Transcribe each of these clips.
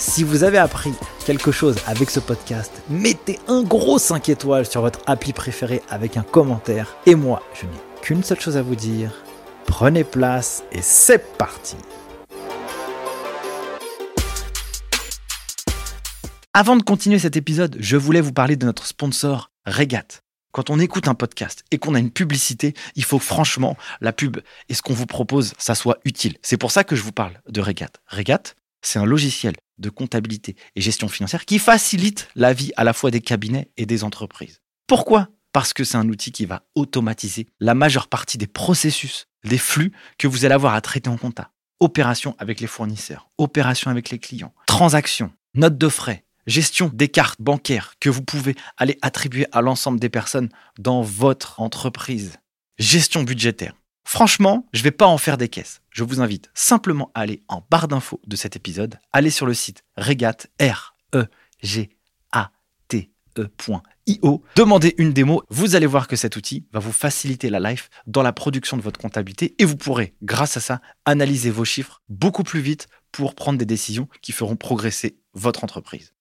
Si vous avez appris quelque chose avec ce podcast, mettez un gros 5 étoiles sur votre appli préféré avec un commentaire. Et moi, je n'ai qu'une seule chose à vous dire. Prenez place et c'est parti Avant de continuer cet épisode, je voulais vous parler de notre sponsor Regat. Quand on écoute un podcast et qu'on a une publicité, il faut franchement la pub et ce qu'on vous propose, ça soit utile. C'est pour ça que je vous parle de Regat. Regat, c'est un logiciel de comptabilité et gestion financière qui facilite la vie à la fois des cabinets et des entreprises. Pourquoi? Parce que c'est un outil qui va automatiser la majeure partie des processus, des flux que vous allez avoir à traiter en compta. Opérations avec les fournisseurs, opérations avec les clients, transactions, notes de frais, gestion des cartes bancaires que vous pouvez aller attribuer à l'ensemble des personnes dans votre entreprise, gestion budgétaire. Franchement, je ne vais pas en faire des caisses. Je vous invite simplement à aller en barre d'infos de cet épisode, aller sur le site regat r e g a t e.io, demandez une démo, vous allez voir que cet outil va vous faciliter la life dans la production de votre comptabilité et vous pourrez grâce à ça analyser vos chiffres beaucoup plus vite pour prendre des décisions qui feront progresser votre entreprise.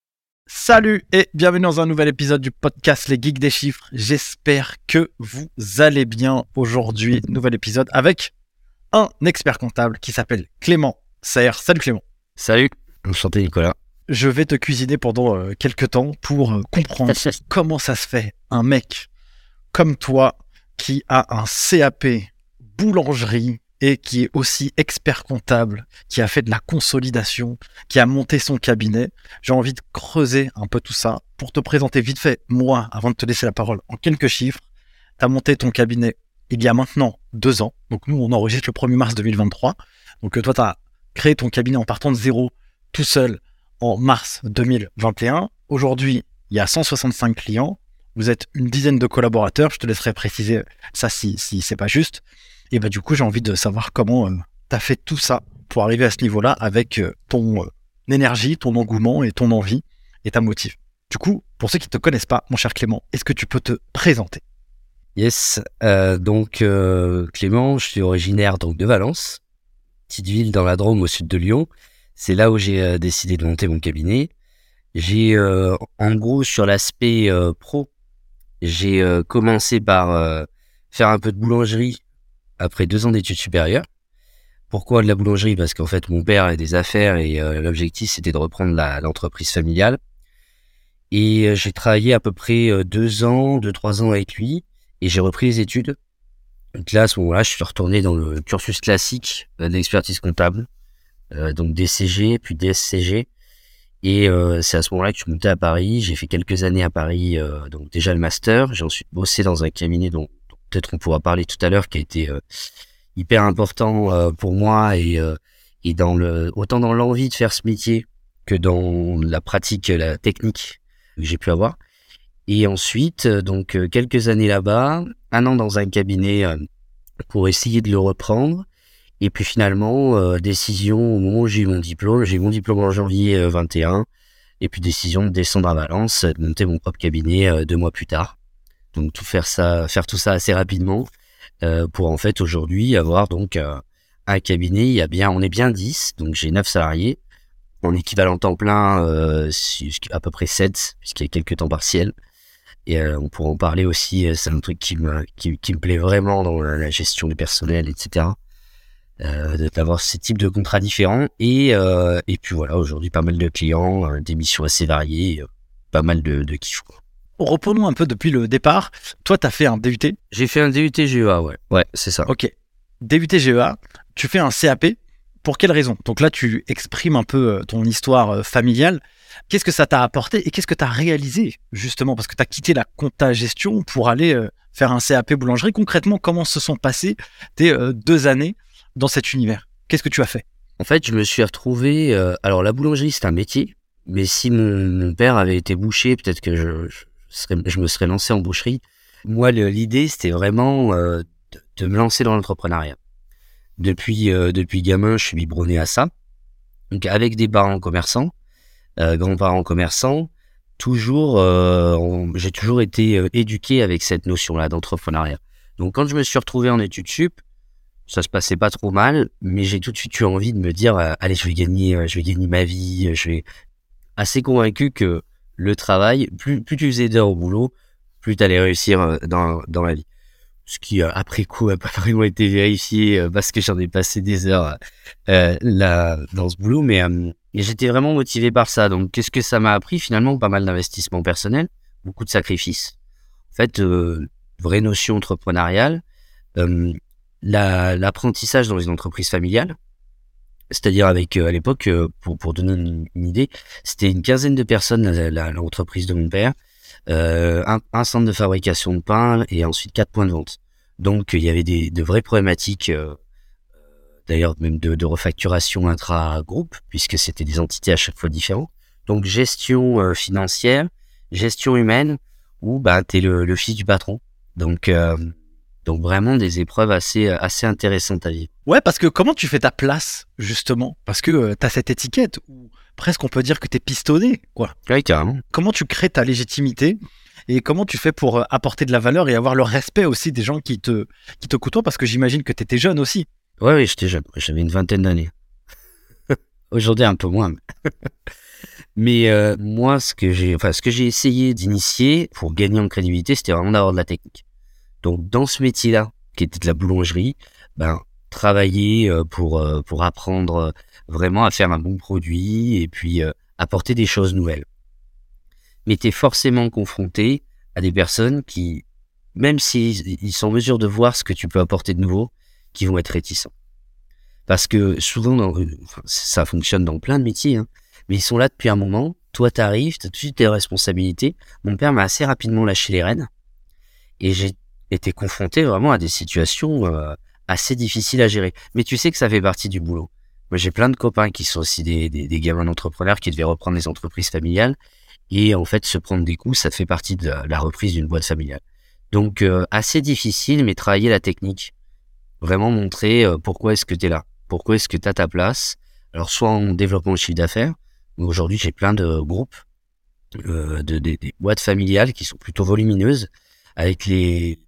Salut et bienvenue dans un nouvel épisode du podcast Les Geeks des Chiffres. J'espère que vous allez bien aujourd'hui. Nouvel épisode avec un expert comptable qui s'appelle Clément Serre. Salut Clément. Salut, enchanté Nicolas. Je vais te cuisiner pendant euh, quelques temps pour euh, comprendre comment ça se fait un mec comme toi qui a un CAP boulangerie et qui est aussi expert comptable, qui a fait de la consolidation, qui a monté son cabinet. J'ai envie de creuser un peu tout ça pour te présenter vite fait, moi, avant de te laisser la parole, en quelques chiffres. Tu as monté ton cabinet il y a maintenant deux ans. Donc nous, on enregistre le 1er mars 2023. Donc euh, toi, tu as créé ton cabinet en partant de zéro, tout seul, en mars 2021. Aujourd'hui, il y a 165 clients. Vous êtes une dizaine de collaborateurs. Je te laisserai préciser ça si, si c'est pas juste. Et bah du coup, j'ai envie de savoir comment euh, tu as fait tout ça pour arriver à ce niveau-là avec euh, ton euh, énergie, ton engouement et ton envie et ta motive. Du coup, pour ceux qui ne te connaissent pas, mon cher Clément, est-ce que tu peux te présenter? Yes, donc Clément, je suis originaire donc de Valence, petite ville dans la Drôme au sud de Lyon. C'est là où j'ai décidé de monter mon cabinet. J'ai en gros sur l'aspect pro, j'ai commencé par faire un peu de boulangerie après deux ans d'études supérieures. Pourquoi de la boulangerie? Parce qu'en fait, mon père a des affaires et euh, l'objectif, c'était de reprendre l'entreprise familiale. Et euh, j'ai travaillé à peu près euh, deux ans, deux, trois ans avec lui. Et j'ai repris les études. Donc là, à ce moment-là, je suis retourné dans le cursus classique d'expertise comptable. donc DCG, puis DSCG. Et c'est à ce moment-là que je suis monté à Paris. J'ai fait quelques années à Paris, donc déjà le master. J'ai ensuite bossé dans un cabinet dont peut-être qu'on pourra parler tout à l'heure, qui a été euh, hyper important euh, pour moi et, euh, et dans le autant dans l'envie de faire ce métier que dans la pratique, la technique que j'ai pu avoir. Et ensuite, donc quelques années là-bas, un an dans un cabinet pour essayer de le reprendre. Et puis finalement, décision au moment où j'ai eu mon diplôme, j'ai eu mon diplôme en janvier 21, et puis décision de descendre à Valence, de monter mon propre cabinet deux mois plus tard. Donc tout faire ça, faire tout ça assez rapidement euh, pour en fait aujourd'hui avoir donc euh, un cabinet. Il y a bien, on est bien 10, donc j'ai 9 salariés. En équivalent temps plein, euh, à peu près 7, puisqu'il y a quelques temps partiels. Et euh, on pourra en parler aussi, euh, c'est un truc qui me, qui, qui, me plaît vraiment dans la gestion du personnel, etc. Euh, d'avoir ces types de contrats différents. Et, et puis voilà, aujourd'hui, pas mal de clients, des missions assez variées, pas mal de, de kiff. Quoi reprenons un peu depuis le départ. Toi, tu as fait un DUT J'ai fait un DUT GEA, ouais. Ouais, c'est ça. Ok. DUT GEA, tu fais un CAP Pour quelle raison? Donc là, tu exprimes un peu euh, ton histoire euh, familiale. Qu'est-ce que ça t'a apporté et qu'est-ce que tu as réalisé justement? Parce que tu as quitté la compta gestion pour aller euh, faire un CAP boulangerie. Concrètement, comment se sont passées tes deux années dans cet univers? Qu'est-ce que tu as fait? En fait, je me suis retrouvé. alors, la boulangerie, c'est un métier. Mais si mon, père avait été boucher, peut-être que je, je, me serais lancé en boucherie. Moi, l'idée, c'était vraiment de, de me lancer dans l'entrepreneuriat. Depuis, euh, depuis gamin, je suis biberonné à ça. Donc avec des parents commerçants, euh, grands-parents commerçants, toujours, euh, j'ai toujours été éduqué avec cette notion-là d'entrepreneuriat. Donc quand je me suis retrouvé en études sup, ça se passait pas trop mal, mais j'ai tout de suite eu envie de me dire, allez, je vais gagner, je vais gagner ma vie. Je vais assez convaincu que le travail, plus, plus tu faisais d'heures au boulot, plus tu allais réussir dans, dans la vie ce qui euh, après coup a pas vraiment été vérifié euh, parce que j'en ai passé des heures euh, là dans ce boulot, mais j'étais vraiment motivé par ça. Donc qu'est-ce que ça m'a appris? Finalement Pas mal d'investissement personnel, beaucoup de sacrifices. En fait, vraie notion entrepreneuriale, l'apprentissage dans une entreprise familiale. C'est-à-dire avec à l'époque, pour, pour donner une, idée, c'était une quinzaine de personnes l'entreprise de mon père. Euh, un, centre de fabrication de pain et ensuite quatre points de vente. Donc il y avait des, de vraies problématiques, euh, d'ailleurs même de, refacturation intra-groupe, puisque c'était des entités à chaque fois différentes. Donc gestion euh, financière, gestion humaine, où bah, tu es le, fils du patron. Donc, donc vraiment des épreuves assez, assez intéressantes à vivre. Ouais, parce que comment tu fais ta place, justement? Parce que tu as cette étiquette où presque on peut dire que tu es pistonné, quoi. Oui, carrément. Comment tu crées ta légitimité et comment tu fais pour euh, apporter de la valeur et avoir le respect aussi des gens qui te, qui te côtoient? Parce que j'imagine que tu étais jeune aussi. Oui, oui, j'étais jeune. J'avais une vingtaine d'années. Aujourd'hui, un peu moins. Mais euh, moi, ce que j'ai, enfin, ce que j'ai essayé d'initier pour gagner en crédibilité, c'était vraiment d'avoir de la technique. Donc, dans ce métier-là, qui était de la boulangerie, ben, travailler euh, pour pour apprendre vraiment à faire un bon produit et puis euh, apporter des choses nouvelles. Mais tu es forcément confronté à des personnes qui, même s'ils sont en mesure de voir ce que tu peux apporter de nouveau, qui vont être réticents. Parce que souvent, ça fonctionne dans plein de métiers, hein, mais ils sont là depuis un moment. Toi, tu arrives, tu as tout de suite tes responsabilités. Mon père m'a assez rapidement lâché les rênes et j'ai été confronté vraiment à des situations euh, assez difficiles à gérer. Mais tu sais que ça fait partie du boulot. Moi, j'ai plein de copains qui sont aussi des, gamins d'entrepreneurs qui devaient reprendre des entreprises familiales. Et en fait, se prendre des coups, ça fait partie de la reprise d'une boîte familiale. Donc, euh, assez difficile, mais travailler la technique. Vraiment montrer euh, pourquoi est-ce que tu es là? Pourquoi est-ce que tu as ta place? Alors, soit en développement de chiffre d'affaires. Aujourd'hui, j'ai plein de groupes, euh, de, des boîtes familiales qui sont plutôt volumineuses, avec les,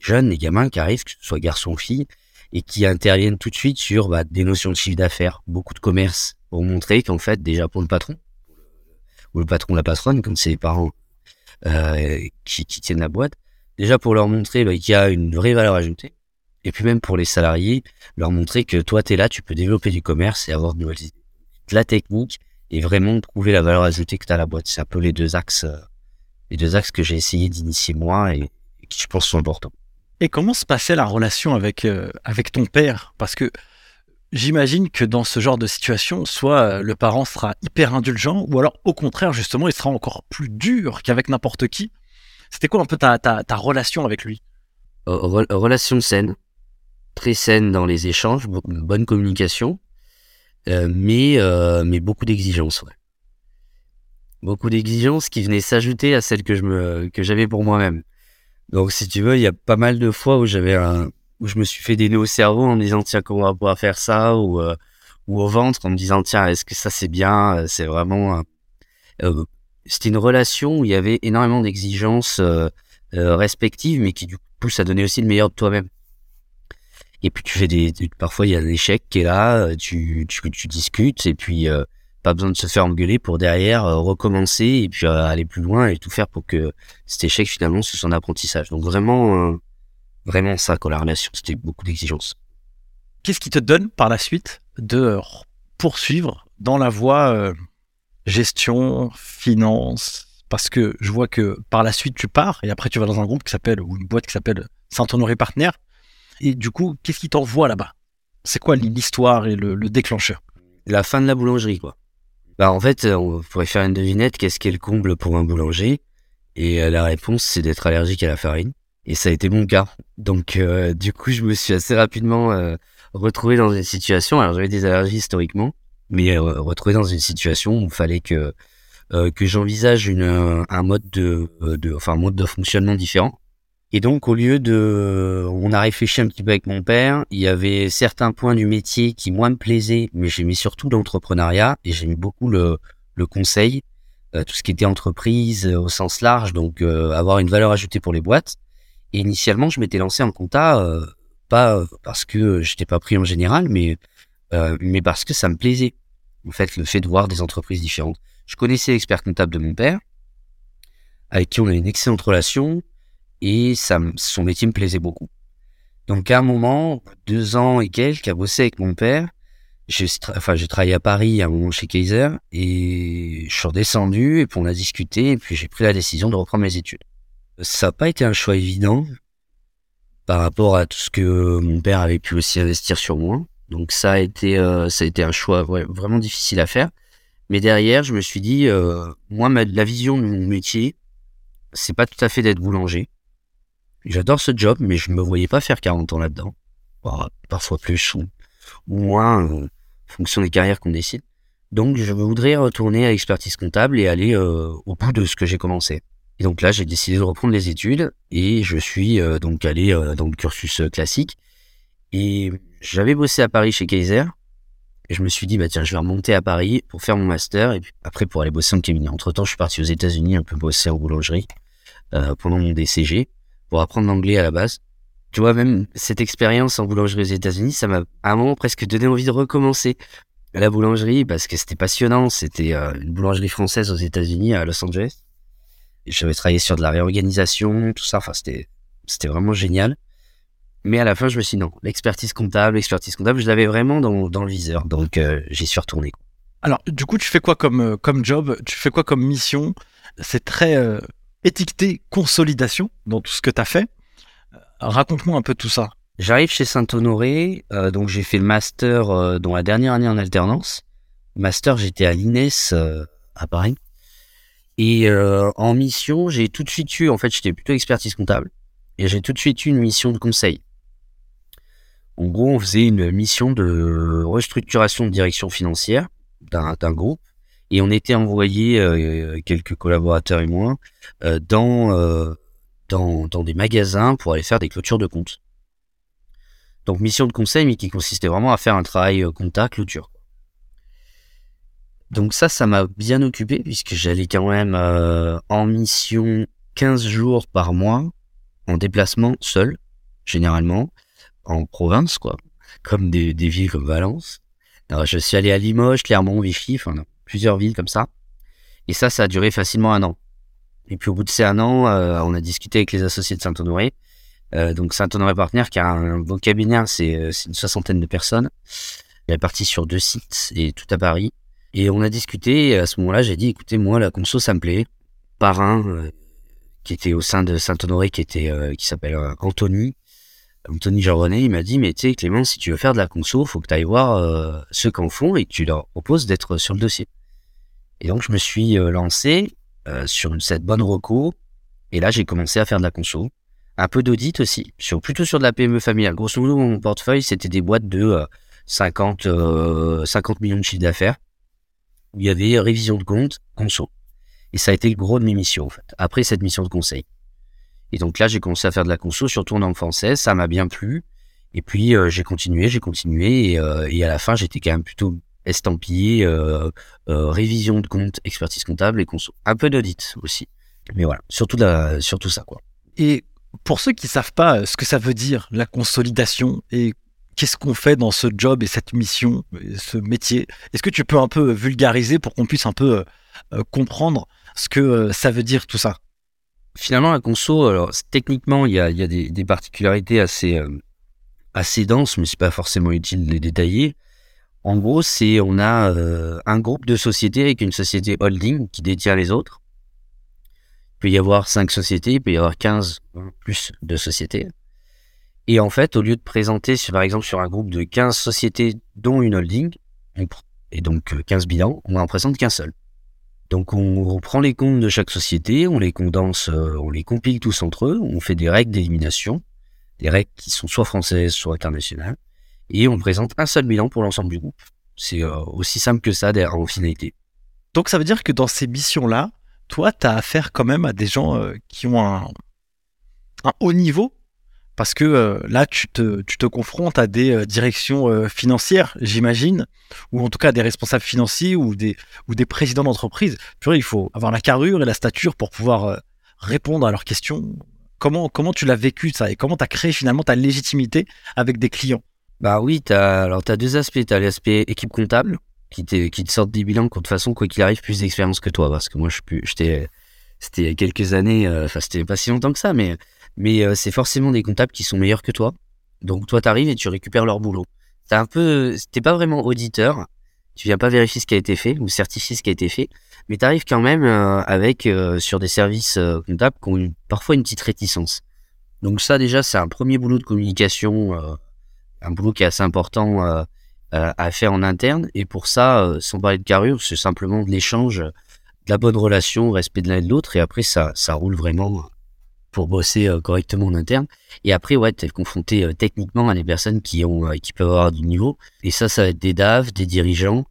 jeunes, les gamins qui arrivent, que ce soit garçons ou filles, et qui interviennent tout de suite sur bah, des notions de chiffre d'affaires, beaucoup de commerce, pour montrer qu'en fait, déjà pour le patron, ou le patron, la patronne, comme c'est les parents euh, qui, tiennent la boîte, déjà pour leur montrer bah, qu'il y a une vraie valeur ajoutée, et puis même pour les salariés, leur montrer que toi, tu es là, tu peux développer du commerce et avoir de nouvelles idées. La technique et vraiment trouver la valeur ajoutée que tu as à la boîte. C'est un peu les deux axes, euh, les deux axes que j'ai essayé d'initier moi et, et qui je pense sont importants. Et comment se passait la relation avec, euh, avec ton père? Parce que j'imagine que dans ce genre de situation, soit euh, le parent sera hyper indulgent, ou alors au contraire, justement, il sera encore plus dur qu'avec n'importe qui. C'était quoi un peu ta, ta, relation avec lui? Relation saine. Très saine dans les échanges, bonne communication, euh, mais, mais beaucoup d'exigences. Ouais. Beaucoup d'exigences qui venaient s'ajouter à celles que j'avais pour moi-même. Donc, si tu veux, il y a pas mal de fois où j'avais un, où je me suis fait des nœuds au cerveau en me disant, tiens, comment on va pouvoir faire ça, ou, euh, ou au ventre en me disant, tiens, est-ce que ça c'est bien, euh, c'est vraiment, euh, euh, c'était une relation où il y avait énormément d'exigences respectives, mais qui du coup poussent à donner aussi le meilleur de toi-même. Et puis tu fais des, parfois il y a un échec qui est là, tu, tu discutes et puis pas besoin de se faire engueuler pour derrière euh, recommencer et puis euh, aller plus loin et tout faire pour que cet échec finalement soit son apprentissage. Donc vraiment, euh, vraiment ça quand la relation, c'était beaucoup d'exigences. Qu'est-ce qui te donne par la suite de poursuivre dans la voie gestion, finance? Parce que je vois que par la suite tu pars et après tu vas dans un groupe qui s'appelle ou une boîte qui s'appelle Saint-Honoré Partenaire. Et du coup, qu'est-ce qui t'envoie là-bas? C'est quoi l'histoire et le, déclencheur? La fin de la boulangerie, quoi. Bah, en fait, on pourrait faire une devinette. Qu'est-ce qui est le comble pour un boulanger? Et la réponse, c'est d'être allergique à la farine. Et ça a été mon cas. Donc, du coup, je me suis assez rapidement retrouvé dans une situation. Alors, j'avais des allergies historiquement, mais retrouvé dans une situation où il fallait que euh, que j'envisage une euh, un mode de, euh, de enfin un mode de fonctionnement différent. Et donc au lieu de on a réfléchi un petit peu avec mon père, il y avait certains points du métier qui moi me plaisaient, mais j'aimais surtout l'entrepreneuriat et j'aimais beaucoup le le conseil, tout ce qui était entreprise au sens large, donc avoir une valeur ajoutée pour les boîtes. Et initialement, je m'étais lancé en compta pas parce que j'étais pas pris en général, mais mais parce que ça me plaisait. En fait, le fait de voir des entreprises différentes. Je connaissais l'expert comptable de mon père, avec qui on a une excellente relation, et ça, son métier me plaisait beaucoup. Donc à un moment, deux ans et quelques, à bosser avec mon père, j'ai enfin, travaillé à Paris à un moment chez Kaiser, et je suis redescendu, et puis on a discuté, et puis j'ai pris la décision de reprendre mes études. Ça n'a pas été un choix évident par rapport à tout ce que mon père avait pu aussi investir sur moi. Donc ça a été, euh, ça a été un choix vraiment difficile à faire. Mais derrière, je me suis dit, euh, moi, la vision de mon métier, c'est pas tout à fait d'être boulanger. J'adore ce job, mais je me voyais pas faire 40 ans là-dedans. parfois plus ou, moins, euh, en fonction des carrières qu'on décide. Donc, je voudrais retourner à l'expertise comptable et aller euh, au bout de ce que j'ai commencé. Et donc là, j'ai décidé de reprendre les études et je suis donc allé dans le cursus classique. Et j'avais bossé à Paris chez Kaiser et je me suis dit, bah tiens, je vais remonter à Paris pour faire mon master et puis après pour aller bosser en cabinet. Entre temps, je suis parti aux États-Unis un peu bosser en boulangerie euh, pendant mon DCG pour apprendre l'anglais à la base. Tu vois, même cette expérience en boulangerie aux États-Unis, ça m'a à un moment presque donné envie de recommencer la boulangerie parce que c'était passionnant. C'était euh, une boulangerie française aux États-Unis à Los Angeles. J'avais travaillé sur de la réorganisation, tout ça. Enfin, c'était c'était vraiment génial. Mais à la fin, je me suis dit non, l'expertise comptable, l'expertise comptable, je l'avais vraiment dans, dans, le viseur. Donc, euh, j'y suis retourné. Alors, du coup, tu fais quoi comme, euh, comme job? Tu fais quoi comme mission? C'est très étiqueté consolidation dans tout ce que tu as fait. Raconte-moi un peu tout ça. J'arrive chez Saint-Honoré, donc j'ai fait le master dans la dernière année en alternance. Master, j'étais à l'INES à Paris. Et en mission, j'ai tout de suite eu, en fait, j'étais plutôt expertise comptable. Et j'ai tout de suite eu une mission de conseil. En gros, on faisait une mission de restructuration de direction financière d'un groupe et on était envoyé, euh, quelques collaborateurs et moi, euh, dans, euh, dans, dans, des magasins pour aller faire des clôtures de comptes. Donc mission de conseil, mais qui consistait vraiment à faire un travail compta, clôture. Donc ça, ça m'a bien occupé puisque j'allais quand même en mission 15 jours par mois en déplacement seul, généralement en province, quoi, comme des, villes comme Valence. Alors, je suis allé à Limoges, Clermont, Vichy, enfin, plusieurs villes comme ça. Et ça, ça a duré facilement un an. Et puis, au bout de ces un an, euh, on a discuté avec les associés de Saint-Honoré. Euh, donc, Saint-Honoré Partenaire, qui a un bon cabinet, euh, c'est une soixantaine de personnes. Parti sur deux sites et tout à Paris. Et on a discuté. Et à ce moment-là, j'ai dit, écoutez, moi, la conso, ça me plaît. Parrain, qui était au sein de Saint-Honoré, qui était, qui s'appelle Anthony, Anthony Jean-René, il m'a dit, mais tu sais, Clément, si tu veux faire de la conso, faut que tu ailles voir ceux qui en font et que tu leur proposes d'être sur le dossier. Et donc, je me suis euh, lancé euh, sur cette bonne recours. Et là, j'ai commencé à faire de la conso. Un peu d'audit aussi, sur, plutôt sur de la PME familiale. Grosso modo, mon portefeuille, c'était des boîtes de 50, 50 millions de chiffre d'affaires. Où il y avait révision de compte, conso. Et ça a été le gros de mes missions, en fait, après cette mission de conseil. Et donc là, j'ai commencé à faire de la conso, surtout en langue française, ça m'a bien plu. Et puis euh, j'ai continué, j'ai continué, et, euh, et, à la fin, j'étais quand même plutôt estampillé euh, révision de compte, expertise comptable et conso. Un peu d'audit aussi. Mais voilà, surtout, la, surtout ça, quoi. Et pour ceux qui savent pas ce que ça veut dire, la consolidation, et qu'est-ce qu'on fait dans ce job et cette mission, ce métier, est-ce que tu peux un peu vulgariser pour qu'on puisse un peu comprendre ce que ça veut dire tout ça? Finalement, la conso, alors techniquement, il y a, des, particularités assez, euh, assez denses, mais c'est pas forcément utile de les détailler. En gros, c'est on a euh, un groupe de sociétés avec une société holding qui détient les autres. Il peut y avoir cinq sociétés, il peut y avoir 15 plus de sociétés. Et en fait, au lieu de présenter, par exemple, sur un groupe de 15 sociétés, dont une holding, et donc 15 bilans, on n'en présente qu'un seul. Donc on reprend les comptes de chaque société, on les condense, on les compile tous entre eux, on fait des règles d'élimination, des règles qui sont soit françaises, soit internationales, et on présente un seul bilan pour l'ensemble du groupe. C'est aussi simple que ça en finalité. Donc ça veut dire que dans ces missions-là, toi, tu as affaire quand même à des gens euh, qui ont un, haut niveau, parce que euh, là, tu te, tu te, confrontes à des euh, directions financières, j'imagine, ou en tout cas des responsables financiers ou des, ou des présidents d'entreprise. Il faut avoir la carrure et la stature pour pouvoir répondre à leurs questions. Comment, comment tu l'as vécu ça? Et comment tu as créé finalement ta légitimité avec des clients? Bah oui, as, alors tu as deux aspects. Tu as l'aspect équipe comptable, qui, qui te sortent des bilans de toute façon, quoi qu'il arrive, plus d'expérience que toi. Parce que moi, je j'étais, c'était quelques années, euh, enfin, c'était pas si longtemps que ça, mais, mais euh, c'est forcément des comptables qui sont meilleurs que toi. Donc, toi, t'arrives et tu récupères leur boulot. T'es un peu, t'es pas vraiment auditeur. Tu viens pas vérifier ce qui a été fait ou certifier ce qui a été fait, mais t'arrives quand même euh, avec sur des services comptables qui ont parfois une petite réticence. Donc ça déjà c'est un premier boulot de communication, un boulot qui est assez important euh, à faire en interne. Et pour ça, euh, sans parler de carrure, c'est simplement de l'échange, de la bonne relation, respect de l'un et de l'autre. Et après, ça, ça roule vraiment pour bosser euh, correctement en interne. Et après, ouais, t'es confronté techniquement à des personnes qui ont, qui peuvent avoir du niveau. Et ça, ça va être des DAF, des dirigeants.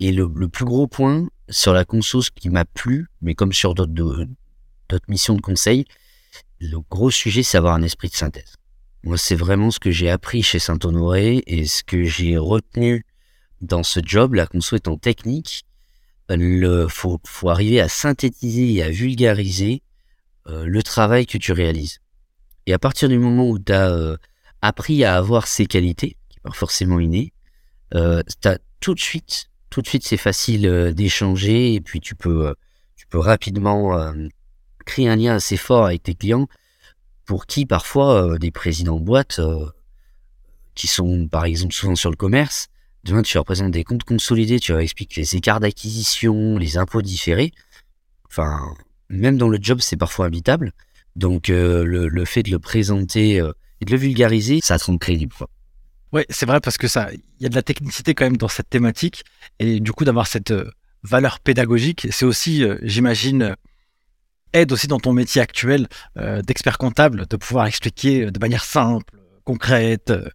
Et le, le plus gros point sur la conso, ce qui m'a plu, mais comme sur d'autres missions de conseil, le gros sujet, c'est avoir un esprit de synthèse. Moi, c'est vraiment ce que j'ai appris chez Saint-Honoré et ce que j'ai retenu dans ce job, la conso étant technique. Il faut, faut arriver à synthétiser et à vulgariser euh, le travail que tu réalises. Et à partir du moment où tu as euh, appris à avoir ces qualités, qui sont forcément innées, euh, tout de suite, tout de suite, c'est facile euh, d'échanger et puis tu peux, tu peux rapidement créer un lien assez fort avec tes clients pour qui parfois euh, des présidents de boîte euh, qui sont par exemple souvent sur le commerce, demain tu leur présentes des comptes consolidés, tu leur expliques les écarts d'acquisition, les impôts différés. Enfin, même dans le job, c'est parfois habitable. Donc euh, le, fait de le présenter et de le vulgariser, ça te rend crédible. Ouais, c'est vrai parce que ça, il y a de la technicité quand même dans cette thématique et du coup d'avoir cette valeur pédagogique, c'est aussi, j'imagine, aide aussi dans ton métier actuel euh, d'expert comptable de pouvoir expliquer de manière simple, concrète, euh,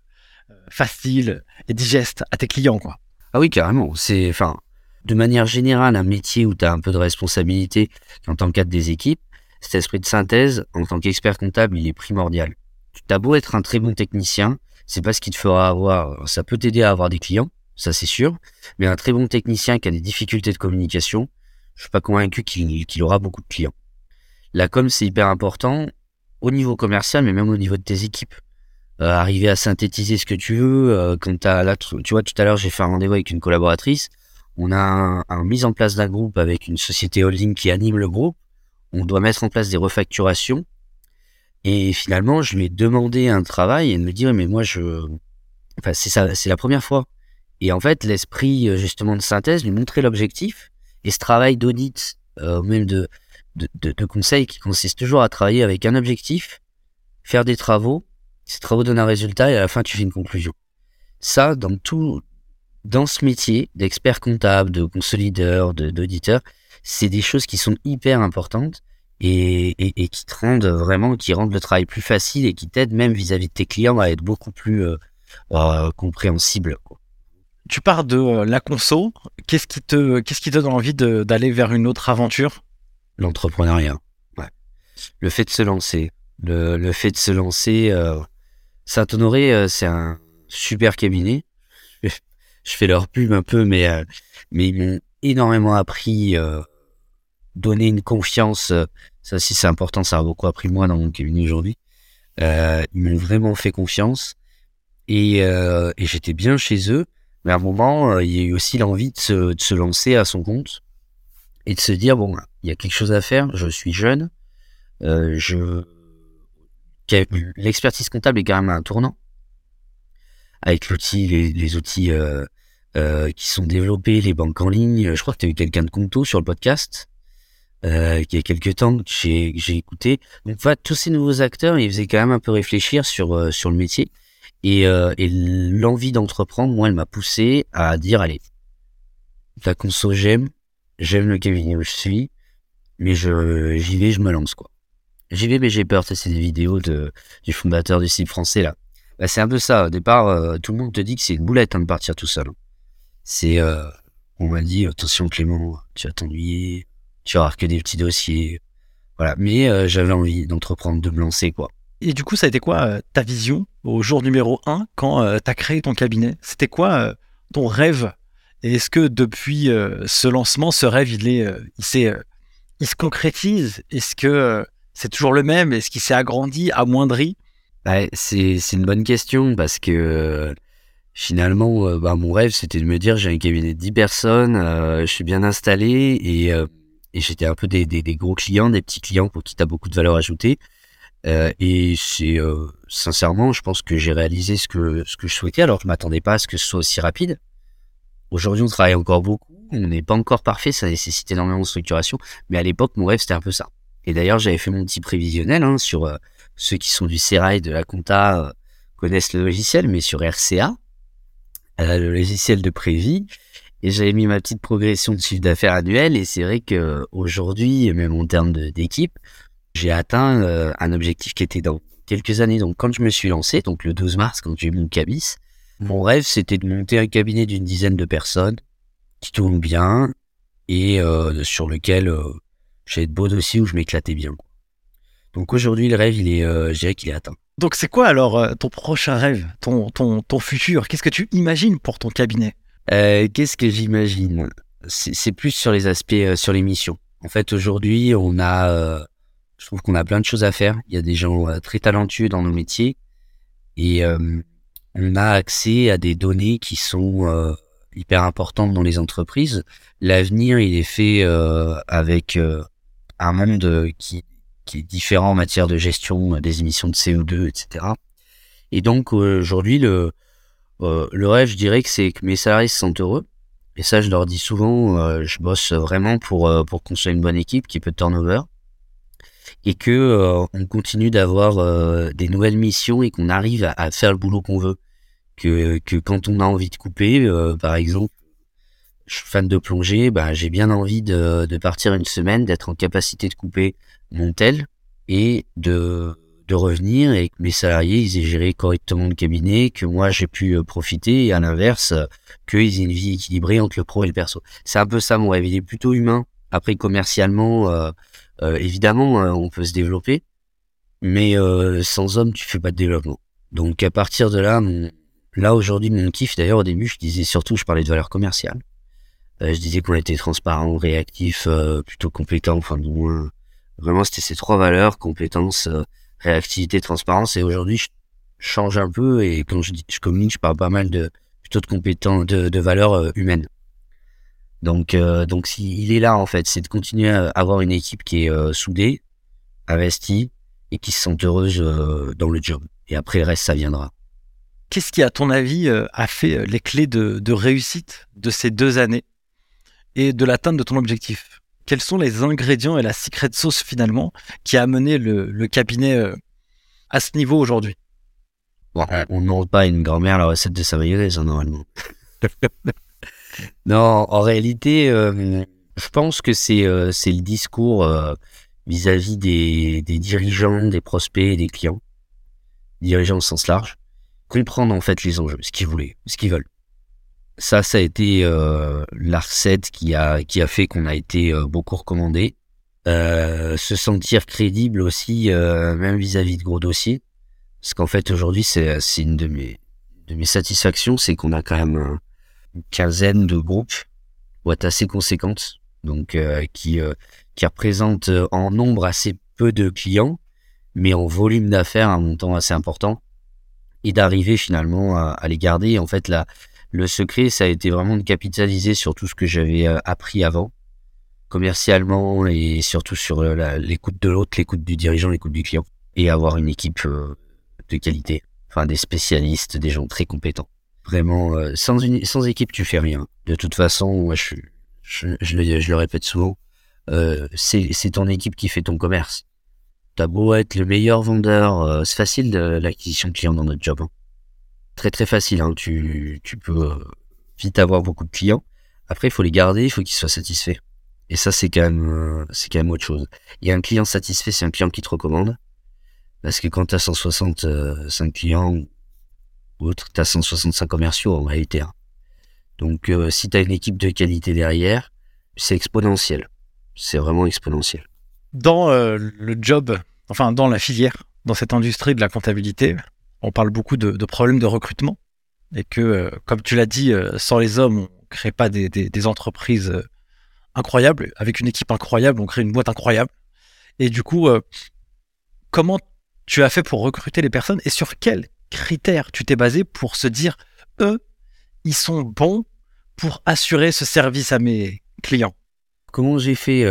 facile et digeste à tes clients, quoi. Ah oui, carrément. C'est, enfin, de manière générale, un métier où tu as un peu de responsabilité en tant qu'être des équipes, cet esprit de synthèse, en tant qu'expert comptable, il est primordial. Tu as beau être un très bon technicien, c'est pas ce qui te fera avoir, ça peut t'aider à avoir des clients, ça c'est sûr, mais un très bon technicien qui a des difficultés de communication, je suis pas convaincu qu'il aura beaucoup de clients. La com, c'est hyper important au niveau commercial, mais même au niveau de tes équipes. Euh, arriver à synthétiser ce que tu veux. Euh, quand t'as là, tu vois, tout à l'heure, j'ai fait un rendez-vous avec une collaboratrice. On a un mise en place d'un groupe avec une société holding qui anime le groupe. On doit mettre en place des refacturations. Et finalement, je lui ai demandé un travail et elle me dit, mais moi, je, enfin, c'est ça, c'est la première fois. Et en fait, l'esprit, euh, justement, de synthèse, lui montrer l'objectif et ce travail d'audit, euh, même de, de, de, de, conseils qui consiste toujours à travailler avec un objectif, faire des travaux, ces travaux donnent un résultat et à la fin tu fais une conclusion. Ça, dans tout, dans ce métier d'expert comptable, de consolideur, d'auditeur, c'est des choses qui sont hyper importantes et, qui te rendent vraiment, qui rendent le travail plus facile et qui t'aident même vis-à-vis de tes clients à être beaucoup plus euh, euh, compréhensible. Tu pars de euh, la conso. Qu'est-ce qui te, qu'est-ce qui te donne envie d'aller vers une autre aventure? L'entrepreneuriat. Ouais. Le fait de se lancer. Le, le fait de se lancer. Euh, Saint-Honoré, euh, c'est un super cabinet. Je fais leur pub un peu, mais, euh, mais ils m'ont énormément appris, donné une confiance. Ça aussi, c'est important. Ça a beaucoup appris moi dans mon cabinet aujourd'hui. ils m'ont vraiment fait confiance. Et, et j'étais bien chez eux. Mais à un moment, il y a eu aussi l'envie de se, de se lancer à son compte et de se dire bon, il y a quelque chose à faire. Je suis jeune, euh, je l'expertise comptable est quand même un tournant avec l'outil, les, les, outils euh, euh, qui sont développés, les banques en ligne. Je crois que tu as eu quelqu'un de Conto sur le podcast euh, qui a quelques temps que j'ai j'ai écouté. Donc voilà, tous ces nouveaux acteurs, ils faisaient quand même un peu réfléchir sur euh, sur le métier. Et, euh, et l'envie d'entreprendre, moi, elle m'a poussé à dire, allez, la conso, j'aime, j'aime le cabinet où je suis, mais je j'y vais, je me lance, quoi. J'y vais, mais j'ai peur. C'est des vidéos de, du fondateur du site français, là. Bah, c'est un peu ça. Au départ, euh, tout le monde te dit que c'est une boulette hein, de partir tout seul. C'est, euh, on m'a dit, attention Clément, tu vas t'ennuyer, tu avoir que des petits dossiers. Voilà. Mais euh, j'avais envie d'entreprendre, de me lancer, quoi. Et du coup, ça a été quoi ta vision au jour numéro 1 quand tu as créé ton cabinet? C'était quoi ton rêve? Et est-ce que depuis ce lancement, ce rêve, il est, il s'est, il se concrétise Est-ce que c'est toujours le même? Est-ce qu'il s'est agrandi, amoindri? Bah, c'est, une bonne question parce que finalement, euh, bah, mon rêve, c'était de me dire j'ai un cabinet de 10 personnes, euh, je suis bien installé et, euh, j'étais un peu des, gros clients, des petits clients pour qui tu as beaucoup de valeur ajoutée. et c'est sincèrement, je pense que j'ai réalisé ce que, que je souhaitais. Alors, je m'attendais pas à ce que ce soit aussi rapide. Aujourd'hui, on travaille encore beaucoup. On n'est pas encore parfait, ça nécessite énormément de structuration. Mais à l'époque, mon rêve, c'était un peu ça. Et d'ailleurs, j'avais fait mon petit prévisionnel hein, sur euh, ceux qui sont du Serail, de la compta, euh, connaissent le logiciel, mais sur RCA, euh, le logiciel de prévis. Et j'avais mis ma petite progression de chiffre d'affaires annuel. Et c'est vrai que aujourd'hui, même en termes d'équipe, j'ai atteint un objectif qui était dans quelques années. Donc, quand je me suis lancé, donc le 12 mars, quand j'ai eu mon cabis, mon rêve, c'était de monter un cabinet d'une dizaine de personnes qui tourne bien et sur lequel j'avais de beaux dossiers où je m'éclatais bien. Donc aujourd'hui, le rêve, il est, euh, je dirais qu'il est atteint. Donc c'est quoi alors euh, ton prochain rêve, ton, ton, ton futur? Qu'est-ce que tu imagines pour ton cabinet? Euh, Qu'est-ce que j'imagine? C'est plus sur les aspects, euh, sur les missions. En fait, aujourd'hui, on a, euh, je trouve qu'on a plein de choses à faire. Il y a des gens très talentueux dans nos métiers et on a accès à des données qui sont hyper importantes dans les entreprises. L'avenir, il est fait avec un monde qui, qui est différent en matière de gestion des émissions de CO2, etc. Et donc aujourd'hui, le, euh, le rêve, je dirais que c'est que mes salariés se sentent heureux. Et ça, je leur dis souvent, euh, je bosse vraiment pour euh, pour soit une bonne équipe qui peut turnover et que euh, on continue d'avoir des nouvelles missions et qu'on arrive à, faire le boulot qu'on veut. Que quand on a envie de couper, par exemple, je suis fan de plongée, bah, j'ai bien envie de, partir une semaine, d'être en capacité de couper mon tel et de, revenir et que mes salariés ils aient géré correctement le cabinet, que moi j'ai pu euh, profiter et à l'inverse, qu'ils aient une vie équilibrée entre le pro et le perso. C'est un peu ça mon rêve, il est plutôt humain. Après commercialement, euh, euh, évidemment, euh, on peut se développer, mais euh, sans homme, tu fais pas de développement. Donc à partir de là, mon, là aujourd'hui mon kiff, d'ailleurs au début je disais surtout, je parlais de valeur commerciale. Euh, je disais qu'on était transparent, réactif, euh, plutôt compétent, enfin du moins. Vraiment, c'était ces trois valeurs, compétence, euh, réactivité, transparence. Et aujourd'hui, je change un peu et quand je, dis, je communique, je parle pas mal de plutôt de compétences, de, de valeurs humaines. Donc, donc, il est là en fait, c'est de continuer à avoir une équipe qui est soudée, investie et qui se sent heureuse dans le job. Et après, le reste, ça viendra. Qu'est-ce qui, à ton avis, a fait les clés de, réussite de ces deux années et de l'atteinte de ton objectif? Quels sont les ingrédients et la secret sauce finalement qui a amené le, cabinet euh, à ce niveau aujourd'hui? Bon, On n'aura pas une grand-mère la recette de sa mayonnaise, normalement. non, en réalité, euh, je pense que c'est euh, le discours euh, vis-à-vis des, des dirigeants, des prospects et des clients, dirigeants au sens large, comprendre en fait les enjeux, ce qu'ils voulaient, ce qu'ils veulent ça, ça a été euh, la recette qui a, qui a fait qu'on a été euh, beaucoup recommandé. Euh, se sentir crédible aussi, euh, même vis-à-vis de gros dossiers. Parce qu'en fait, aujourd'hui, c'est, une de mes, de mes satisfactions, c'est qu'on a quand même une quinzaine de groupes, boîtes assez conséquentes, donc qui, qui représentent en nombre assez peu de clients, mais en volume d'affaires un montant assez important, et d'arriver finalement à, à les garder. En fait, la, le secret, ça a été vraiment de capitaliser sur tout ce que j'avais euh, appris avant, commercialement et surtout sur euh, l'écoute de l'autre, l'écoute du dirigeant, l'écoute du client, et avoir une équipe euh, de qualité, enfin des spécialistes, des gens très compétents. Vraiment, sans, une, sans équipe, tu fais rien. De toute façon, moi, je, je, je, le, je le, répète souvent, euh, c'est ton équipe qui fait ton commerce. T'as beau être le meilleur vendeur, c'est facile l'acquisition de clients dans notre job. Hein très très facile. Hein. Tu, peux euh, vite avoir beaucoup de clients. Après, il faut les garder, il faut qu'ils soient satisfaits. Et ça, c'est quand même, euh, c'est quand même autre chose. A un client satisfait, c'est un client qui te recommande. Parce que quand tu as 165 clients ou autre, tu as 165 commerciaux en réalité. Hein. Donc, euh, si tu as une équipe de qualité derrière, c'est exponentiel. C'est vraiment exponentiel. Dans le job, enfin dans la filière, dans cette industrie de la comptabilité, on parle beaucoup de, problèmes de recrutement et que, euh, comme tu l'as dit, euh, sans les hommes, on ne crée pas des, entreprises euh, incroyables. Avec une équipe incroyable, on crée une boîte incroyable. Et du coup, comment tu as fait pour recruter les personnes et sur quels critères tu t'es basé pour se dire, eux, ils sont bons pour assurer ce service à mes clients? Comment j'ai fait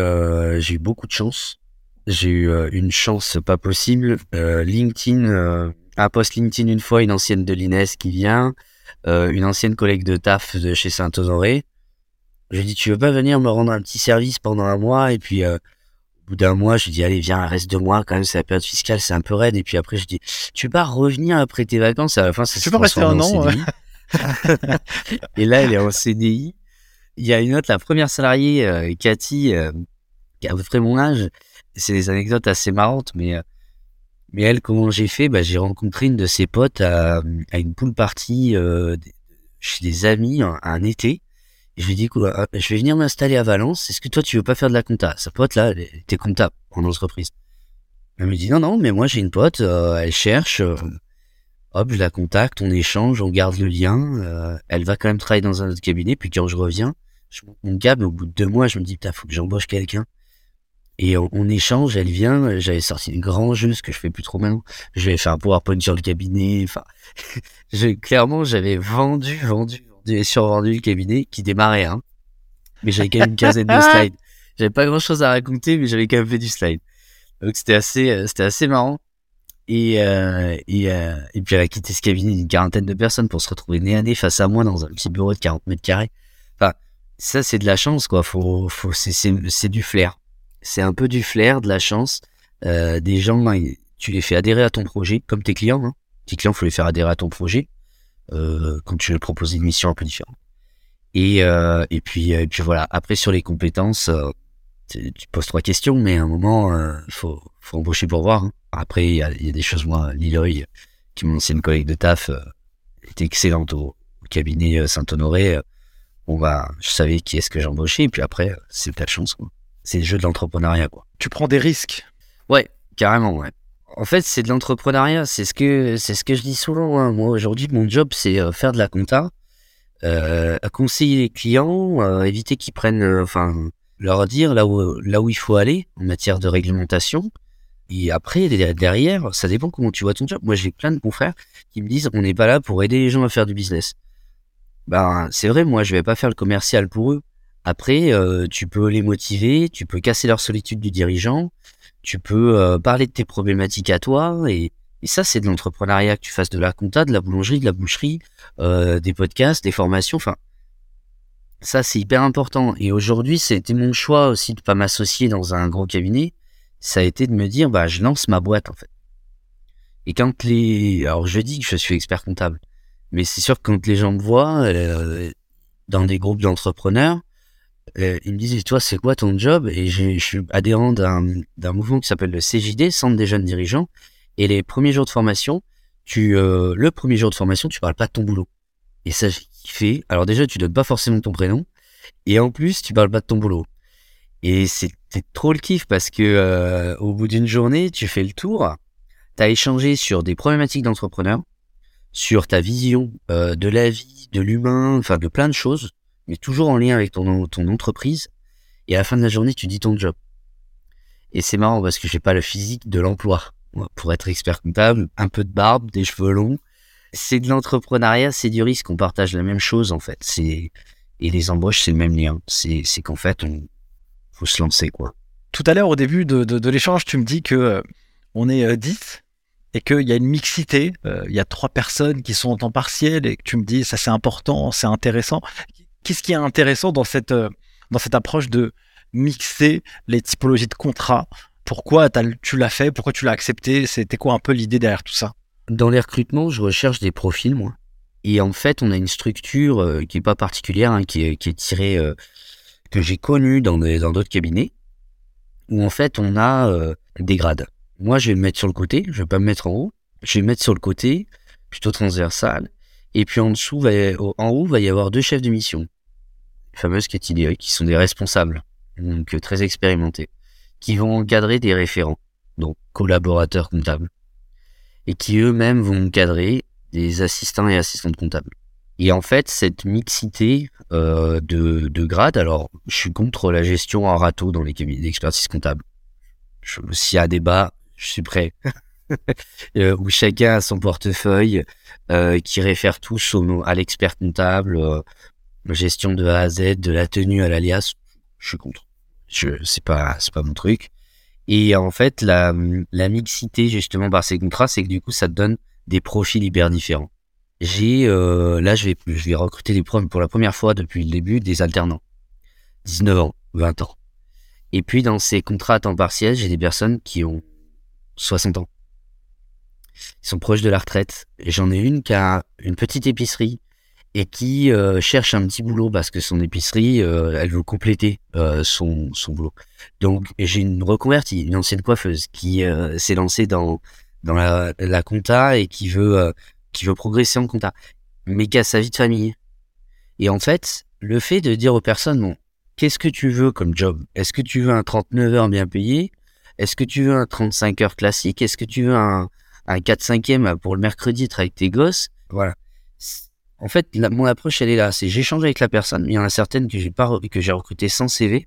J'ai eu beaucoup de chance. J'ai eu une chance pas possible. LinkedIn un post LinkedIn une fois, une ancienne de l'INES qui vient, euh, une ancienne collègue de taf de chez Saint-Honoré. J'ai dit, tu veux pas venir me rendre un petit service pendant un mois? Et puis, euh, au bout d'un mois, je dit, allez, viens, reste deux mois, quand même, c'est la période fiscale, c'est un peu raide. Et puis après, je dis, tu veux pas revenir après tes vacances? À la fin, ça tu peux rester un an Et là, elle est en CDI. Il y a une autre, la première salariée, euh, Cathy, qui a à peu près mon âge. C'est des anecdotes assez marrantes, mais mais elle, comment j'ai fait? Bah, J'ai rencontré une de ses potes à, une pool party euh, chez des amis un, été. Je lui ai dit, je vais venir m'installer à Valence. Est-ce que toi, tu veux pas faire de la compta? Sa pote, là, elle était comptable en entreprise. Elle me dit, non, non, mais moi, j'ai une pote, euh, elle cherche. Euh, hop, je la contacte, on échange, on garde le lien. Euh, elle va quand même travailler dans un autre cabinet. Puis quand je reviens, je monte mon câble. Au bout de deux mois, je me dis, putain, faut que j'embauche quelqu'un. Et on, échange, elle vient, j'avais sorti un grand jeu, ce que je fais plus trop maintenant. J'avais fait un PowerPoint sur le cabinet. Enfin, clairement, j'avais vendu, vendu, vendu et survendu le cabinet qui démarrait. Hein. Mais j'avais quand même une quinzaine de slides. J'avais pas grand chose à raconter, mais j'avais quand même fait du slide. Donc c'était assez, euh, c'était assez marrant. Et, euh, et, euh, et puis elle a quitté ce cabinet d'une quarantaine de personnes pour se retrouver nez à nez face à moi dans un petit bureau de 40 mètres carrés. Ça c'est de la chance quoi. Faut, faut, c'est du flair c'est un peu du flair, de la chance. Euh, des gens, ben, tu les fais adhérer à ton projet, comme tes clients. Hein. Tes clients, faut les faire adhérer à ton projet euh, quand tu leur proposes une mission un peu différente. Et, euh, et puis, et puis voilà. Après sur les compétences, tu, poses trois questions, mais à un moment, il faut, faut embaucher pour voir. Hein. Après, il y a, y a, des choses. Moi, Liloy, qui est mon ancienne collègue de taf, était excellente au, cabinet Saint-Honoré. On va, je savais qui est-ce que j'embauchais. Et puis après, c'est ta chance. Quoi c'est le jeu de l'entrepreneuriat, quoi. Tu prends des risques. Ouais, carrément, ouais. En fait, c'est de l'entrepreneuriat. C'est ce que c'est ce que je dis souvent. Hein. Moi, aujourd'hui, mon job, c'est euh, faire de la compta, euh, conseiller les clients, euh, éviter qu'ils prennent, euh, enfin, leur dire là où là où il faut aller en matière de réglementation. Et après, derrière, ça dépend comment tu vois ton job. Moi, j'ai plein de confrères qui me disent on n'est pas là pour aider les gens à faire du business. Ben, c'est vrai, moi, je vais pas faire le commercial pour eux. Après, euh, tu peux les motiver, tu peux casser leur solitude du dirigeant, tu peux euh, parler de tes problématiques à toi, et, ça, c'est de l'entrepreneuriat, que tu fasses de la compta, de la boulangerie, de la boucherie, euh, des podcasts, des formations, enfin, ça, c'est hyper important. Et aujourd'hui, c'était mon choix aussi de pas m'associer dans un gros cabinet. Ça a été de me dire, bah, je lance ma boîte, en fait. Et quand les, alors je dis que je suis expert comptable, mais c'est sûr que quand les gens me voient dans des groupes d'entrepreneurs, euh, ils me disent, toi, c'est quoi ton job? Et je suis adhérent d'un mouvement qui s'appelle le CJD, Centre des jeunes dirigeants. Et les premiers jours de formation, tu, euh, le premier jour de formation, tu parles pas de ton boulot. Et ça, j'ai kiffé. Alors déjà, tu donnes pas forcément ton prénom. Et en plus, tu parles pas de ton boulot. Et c'était trop le kiff parce que euh, au bout d'une journée, tu fais le tour. Tu as échangé sur des problématiques d'entrepreneur, sur ta vision de la vie, de l'humain, enfin de plein de choses mais toujours en lien avec ton, entreprise. Et à la fin de la journée, tu dis ton job. Et c'est marrant parce que j'ai pas le physique de l'emploi. Pour être expert comptable, un peu de barbe, des cheveux longs. C'est de l'entrepreneuriat, c'est du risque. On partage la même chose, en fait. C'est, et les embauches, c'est le même lien. C'est, c'est qu'en fait, on, faut se lancer, quoi. Tout à l'heure, au début de, de, l'échange, tu me dis que euh, on est 10 euh, et qu'il y a une mixité. Euh, il y a trois personnes qui sont en temps partiel et que tu me dis ça c'est important, c'est intéressant. Qu'est-ce qui est intéressant dans cette, euh, dans cette approche de mixer les typologies de contrats? Pourquoi tu l'as fait? Pourquoi tu l'as accepté? C'était quoi un peu l'idée derrière tout ça? Dans les recrutements, je recherche des profils, moi. Et en fait, on a une structure euh, qui est pas particulière, hein, qui, est, qui est tirée, euh, que j'ai connue dans des- dans d'autres cabinets, où en fait, on a euh, des grades. Moi, je vais me mettre sur le côté, je vais pas me mettre en haut. Je vais me mettre sur le côté, plutôt transversal. Et puis en dessous, en haut, va y avoir deux chefs de mission, les fameuses catégories, qui sont des responsables, donc euh, très expérimentés, qui vont encadrer des référents, donc collaborateurs comptables, et qui eux-mêmes vont encadrer des assistants et assistantes comptables. Et en fait, cette mixité euh, de, de grades, alors je suis contre la gestion en râteau dans les cabinets d'expertise comptable. S'il y a débat, je suis prêt. Euh, où chacun a son portefeuille euh, qui réfère tous au, à l'expert comptable, euh, gestion de A à Z, de la tenue à l'alias, je suis contre. Je, c'est pas, c'est pas mon truc. Et en fait, la, la mixité justement par ces contrats, c'est que du coup, ça te donne des profils hyper différents. J'ai là, je vais, je vais recruter des prom- pour la première fois depuis le début des alternants, 19 ans, 20 ans. Et puis dans ces contrats à temps partiel, j'ai des personnes qui ont 60 ans. Ils sont proches de la retraite. Et j'en ai une qui a une petite épicerie et qui euh, cherche un petit boulot parce que son épicerie, euh, elle veut compléter euh, son, boulot. Donc j'ai une reconvertie, une ancienne coiffeuse qui s'est lancée dans la, la compta et qui veut progresser en compta, mais qui a sa vie de famille. Et en fait, le fait de dire aux personnes, qu'est-ce que tu veux comme job? Est-ce que tu veux un 39 heures bien payé Est-ce que tu veux un 35 heures classique? Est-ce que tu veux un, un 4-5e pour le mercredi être avec tes gosses? Voilà. En fait, la- mon approche, elle est là. C'est j'échange avec la personne. Il y en a certaines que j'ai pas re- que j'ai recrutées sans CV.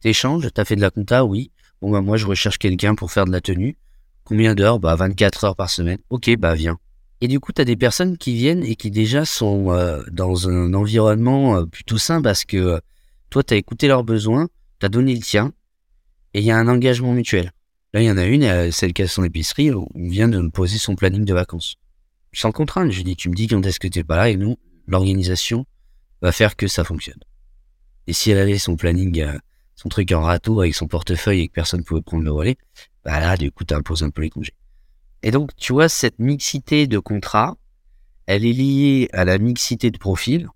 T'échanges, t'as fait de la compta, oui. Bon, bah, moi, je recherche quelqu'un pour faire de la tenue. Combien d'heures? Bah, 24 heures par semaine. Ok, bah, viens. Et du coup, tu as des personnes qui viennent et qui déjà sont euh, dans un environnement euh, plutôt sain parce que euh, toi, tu as écouté leurs besoins, tu as donné le tien, et il y a un engagement mutuel. Là, il y en a une, euh, celle qui a son épicerie, on vient de me poser son planning de vacances. Sans contrainte, je dis, tu me dis quand est-ce que tu pas là, et nous, l'organisation va faire que ça fonctionne. Et si elle avait son planning, euh, son truc en râteau avec son portefeuille et que personne pouvait prendre le relais, bah là, du coup, tu imposes un peu les congés. Et donc, tu vois, cette mixité de contrats, elle est liée à la mixité de profils.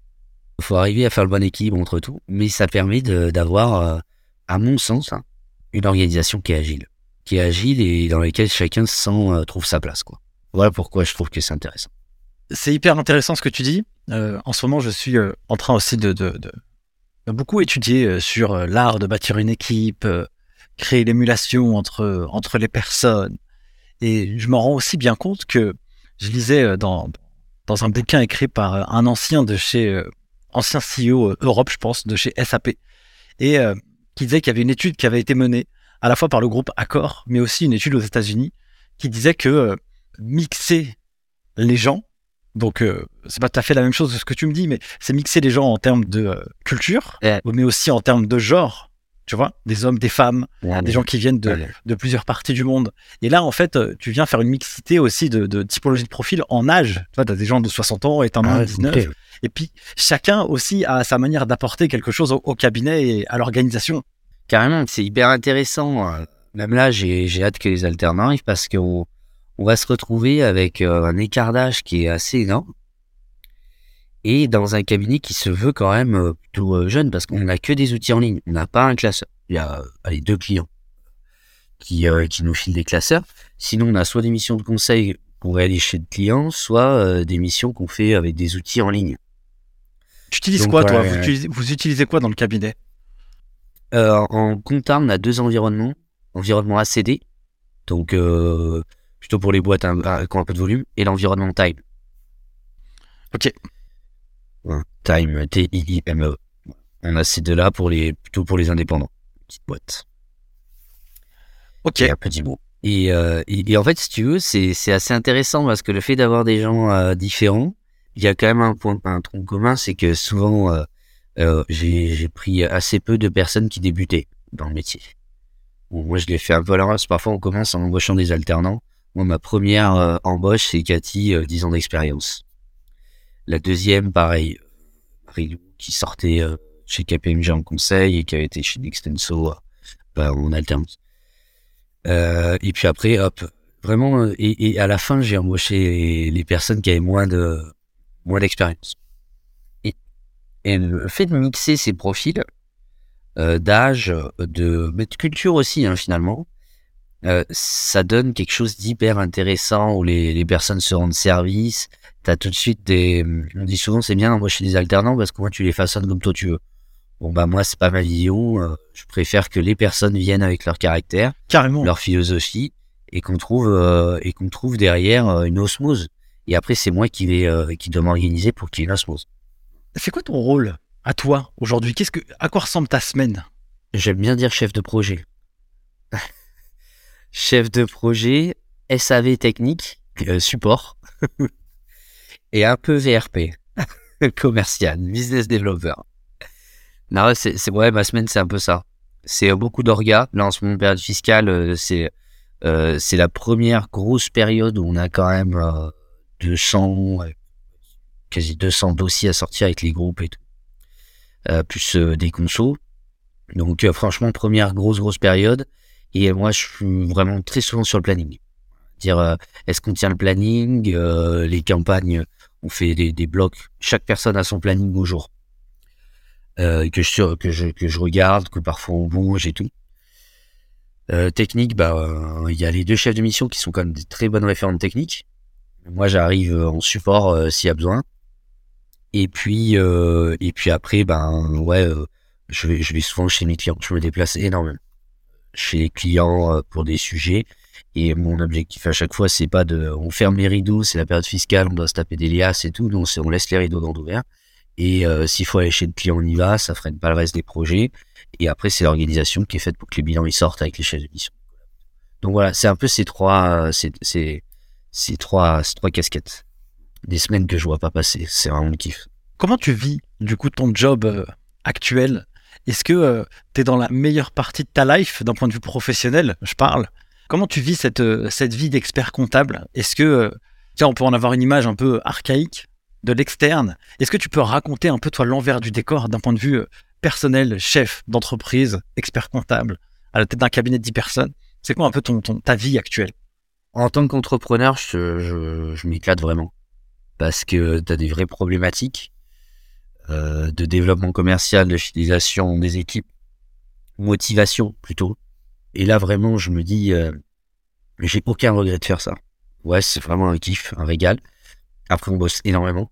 Il faut arriver à faire le bon équilibre entre tout, mais ça permet d'avoir, euh, à mon sens, hein, une organisation qui est agile. Qui est agile et dans laquelle chacun se sent, euh, trouve sa place. Quoi. Voilà pourquoi je trouve que c'est intéressant. C'est hyper intéressant ce que tu dis. Euh, en ce moment, je suis euh, en train aussi de, beaucoup étudier sur l'art de bâtir une équipe, créer l'émulation entre, les personnes. Et je m'en rends aussi bien compte que je lisais dans, un bouquin écrit par un ancien de chez, ancien CEO Europe, je pense, de chez SAP, et qui disait qu'il y avait une étude qui avait été menée à la fois par le groupe Accor, mais aussi une étude aux États-Unis, qui disait que euh, mixer les gens, donc euh, c'est pas tout à fait la même chose que ce que tu me dis, mais c'est mixer les gens en termes de euh, culture, mais aussi en termes de genre, tu vois, des hommes, des femmes, des gens qui viennent de, Ouais. de plusieurs parties du monde. Et là, en fait, tu viens faire une mixité aussi de, de typologie de profil en âge. Tu vois, t'as des gens de 60 ans et t'en as Ah un de 19. ok. Et puis, chacun aussi a sa manière d'apporter quelque chose au, au cabinet et à l'organisation. Carrément, c'est hyper intéressant. euh, Même là, j'ai j'ai hâte que les alternants arrivent parce qu'on on va se retrouver avec euh, un écart d'âge qui est assez énorme et dans un cabinet qui se veut quand même euh, plutôt euh, jeune parce qu'on n'a que des outils en ligne. On n'a pas un classeur. Il y a euh, allez, deux clients qui, euh, qui nous filent des classeurs. Sinon, on a soit des missions de conseil pour aller chez le client, soit euh, des missions qu'on fait avec des outils en ligne. Tu utilises Donc, quoi, toi? vous, utilisez, vous utilisez quoi dans le cabinet? En compta, on a deux environnements. Environnement ACD, donc plutôt pour les boîtes hein, qui ont un peu de volume, et l'environnement Time. Ok. Time, T-I-I-M-E. On a ces deux-là pour les, plutôt pour les indépendants. Petite boîte. Ok. Et un petit mot. Et, euh, et, et en fait, si tu veux, c'est assez intéressant parce que le fait d'avoir des gens euh, différents, il y a quand même un point, un tronc commun, c'est que souvent, euh, j'ai pris assez peu de personnes qui débutaient dans le métier. Bon, moi, je l'ai fait un peu à l'avance. Parfois, on commence en embauchant des alternants. Moi, ma première embauche, c'est Cathy, euh, 10 ans d'expérience. La deuxième, pareil, qui sortait euh, chez KPMG en conseil et qui avait été chez Nextenso euh, bah, en alternance. Euh, et puis après, hop, vraiment, et, à la fin, j'ai embauché les, personnes qui avaient moins de moins d'expérience. Et, le fait de mixer ces profils d'âge, de, de culture aussi hein, finalement, euh, ça donne quelque chose d'hyper intéressant où les, les, personnes se rendent service. T'as tout de suite des, on dit souvent c'est bien d'embaucher des alternants parce que moi tu les façonnes comme toi tu veux. Bon bah moi c'est pas ma vision. Euh, je préfère que les personnes viennent avec leur caractère, carrément, leur philosophie et qu'on trouve euh, et qu'on trouve derrière euh, une osmose. Et après c'est moi qui vais euh, qui dois m'organiser pour qu'il y ait une osmose. C'est quoi ton rôle à toi aujourd'hui? Qu'est-ce que à quoi ressemble ta semaine? J'aime bien dire chef de projet. Chef de projet, SAV technique, support et un peu VRP, commercial, business developer. Non, c'est, c'est ouais, ma semaine, c'est un peu ça. C'est beaucoup d'orga. Là, en ce moment, période fiscale, euh, c'est euh, c'est la première grosse période où on a quand même euh, 200, quasi 200 dossiers à sortir avec les groupes et tout, euh, plus euh, des consos. Donc, euh, franchement, première grosse grosse période. Et moi, je suis vraiment très souvent sur le planning. Dire, est-ce qu'on tient le planning Les campagnes, on fait des, blocs. Chaque personne a son planning au jour euh, que je que je que je regarde, que parfois on bouge et tout. Euh, technique, bah il y a les deux chefs de mission qui sont quand même des très bonnes référentes techniques. Moi, j'arrive en support euh, s'il y a besoin. Et puis euh, et puis après, ben ouais, euh, je vais je vais souvent chez mes clients. Je me déplace énormément chez les clients euh, pour des sujets. Et mon objectif à chaque fois, c'est pas de, on ferme les rideaux, c'est la période fiscale, on doit se taper des liasses et tout, donc on laisse les rideaux dans ouverts. Et euh, s'il faut aller chez le client, on y va, ça freine pas le reste des projets. Et après, c'est l'organisation qui est faite pour que les bilans ils sortent avec les chefs de mission. Donc voilà, c'est un peu ces trois, euh, ces, ces, ces trois, ces trois casquettes. Des semaines que je vois pas passer, c'est vraiment le kiff. Comment tu vis du coup ton job actuel Est-ce que tu es dans la meilleure partie de ta life d'un point de vue professionnel? Je parle. Comment tu vis cette, euh, vie d'expert comptable? Est-ce que, euh, tiens, on peut en avoir une image un peu archaïque de l'externe? Est-ce que tu peux raconter un peu toi l'envers du décor d'un point de vue euh, personnel, chef d'entreprise, expert comptable, à la tête d'un cabinet de 10 personnes? C'est quoi un peu ton, ton, ta vie actuelle? En tant qu'entrepreneur, je, je, je m'éclate vraiment. Parce que tu as des vraies problématiques euh, de développement commercial, de fidélisation des équipes, motivation plutôt. Et là, vraiment, je me dis, euh, j'ai aucun regret de faire ça. Ouais, c'est vraiment un kiff, un régal. Après, on bosse énormément.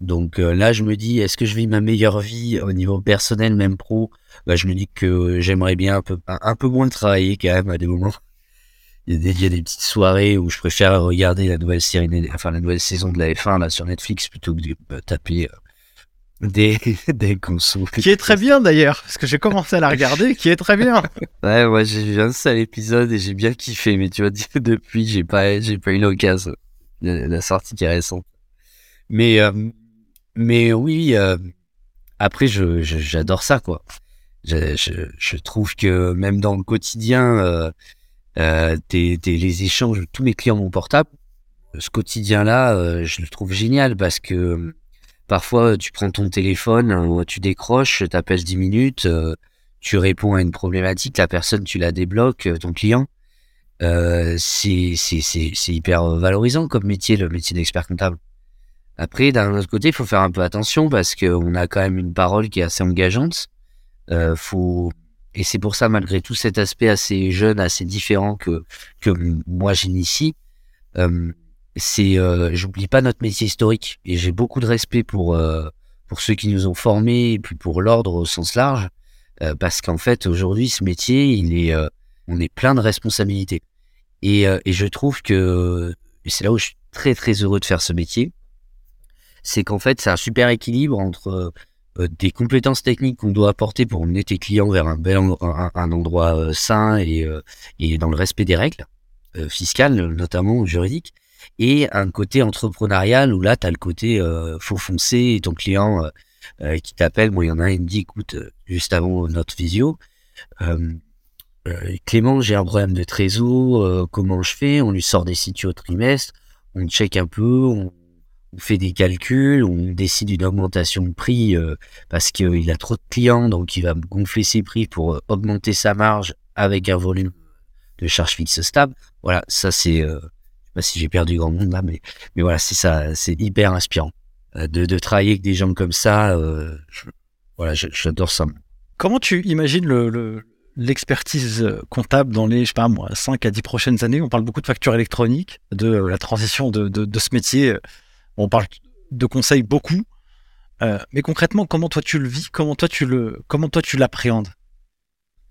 Donc euh, là, je me dis, est-ce que je vis ma meilleure vie au niveau personnel, même pro? Bah, Je me dis que j'aimerais bien un peu, un, peu moins travailler quand même à des moments. Il y, a des, il y a des petites soirées où je préfère regarder la nouvelle série, enfin la nouvelle saison de la F1 là sur Netflix plutôt que de euh, taper euh, des des consos. Qui est très bien d'ailleurs, parce que j'ai commencé à la regarder, qui est très bien. Ouais, ouais, j'ai vu un seul épisode et j'ai bien kiffé, mais tu vois, depuis j'ai pas, j'ai pas eu l'occasion. La, la sortie qui est récente. Mais euh, mais oui, euh, après je j'adore ça quoi. Je, je je trouve que même dans le quotidien, euh, euh, t'es- t'es- les échanges, tous mes clients mon portable, ce quotidien-là, euh, je le trouve génial parce que parfois tu prends ton téléphone, euh, tu décroches, t'appelles 10 minutes, euh, tu réponds à une problématique, la personne tu la débloques, euh, ton client. Euh, c'est hyper valorisant comme métier, le métier d'expert comptable. Après, d'un autre côté, il faut faire un peu attention parce qu'on a quand même une parole qui est assez engageante. Euh, et c'est pour ça, malgré tout cet aspect assez jeune, assez différent que que moi j'initie, euh, c'est euh, j'oublie pas notre métier historique. Et j'ai beaucoup de respect pour euh, pour ceux qui nous ont formés et puis pour l'ordre au sens large euh, parce qu'en fait aujourd'hui ce métier il est euh, on est plein de responsabilités. Et euh, et je trouve que c'est là où je suis très très heureux de faire ce métier c'est qu'en fait c'est un super équilibre entre euh, des compétences techniques qu'on doit apporter pour emmener tes clients vers un bel un, un endroit sain et et dans le respect des règles fiscales notamment juridiques et un côté entrepreneurial où là tu as le côté euh, faut foncer et ton client euh, euh, qui t'appelle. Bon il y en a un il me dit écoute euh, juste avant notre visio Clément j'ai un problème de trésor comment je fais? On lui sort des situos au trimestre on check un peu on, fait des calculs on décide une augmentation de prix parce qu'il a trop de clients donc il va gonfler ses prix pour augmenter sa marge avec un volume de charge fixe stable. Voilà ça c'est euh, pas si j'ai perdu grand monde là mais mais voilà c'est ça c'est hyper inspirant de, de travailler avec des gens comme ça, voilà, j'adore ça. Comment tu imagines le, l'expertise comptable dans les, je sais pas moi, 5 à 10 prochaines années? On parle beaucoup de factures électroniques, de la transition de, de, ce métier. On parle de conseils beaucoup. mais concrètement, comment toi tu le vis? Comment toi tu le, comment toi tu l'appréhendes?